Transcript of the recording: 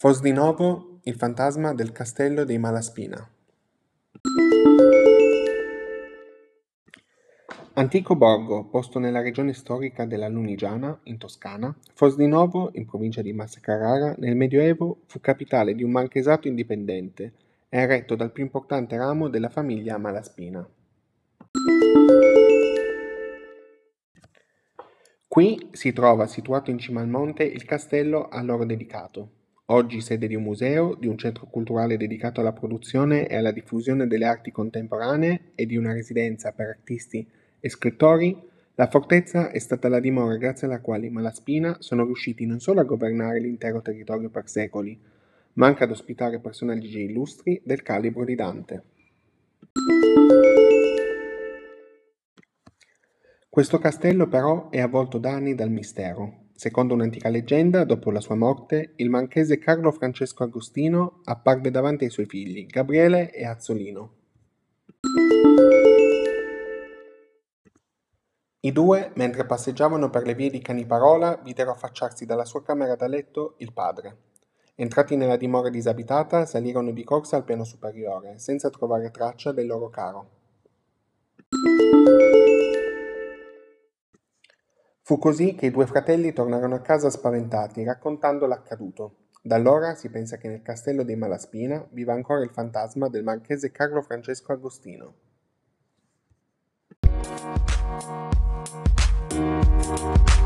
Fos di nuovo il fantasma del castello dei Malaspina. Antico borgo posto nella regione storica della Lunigiana, in Toscana, Fos di Novo, in provincia di Massa Carrara, nel Medioevo fu capitale di un marchesato indipendente e retto dal più importante ramo della famiglia Malaspina. Qui si trova situato in cima al monte il castello a loro dedicato, oggi sede di un museo, di un centro culturale dedicato alla produzione e alla diffusione delle arti contemporanee e di una residenza per artisti e scrittori, la fortezza è stata la dimora grazie alla quale i Malaspina sono riusciti non solo a governare l'intero territorio per secoli, ma anche ad ospitare personaggi illustri del calibro di Dante. Questo castello però è avvolto da anni dal mistero, Secondo un'antica leggenda, dopo la sua morte, il marchese Carlo Francesco Agostino apparve davanti ai suoi figli, Gabriele e Azzolino. I due, mentre passeggiavano per le vie di Caniparola, videro affacciarsi dalla sua camera da letto il padre. Entrati nella dimora disabitata, salirono di corsa al piano superiore, senza trovare traccia del loro caro. Fu così che i due fratelli tornarono a casa spaventati, raccontando l'accaduto. Da allora si pensa che nel castello dei Malaspina viva ancora il fantasma del marchese Carlo Francesco Agostino. Thank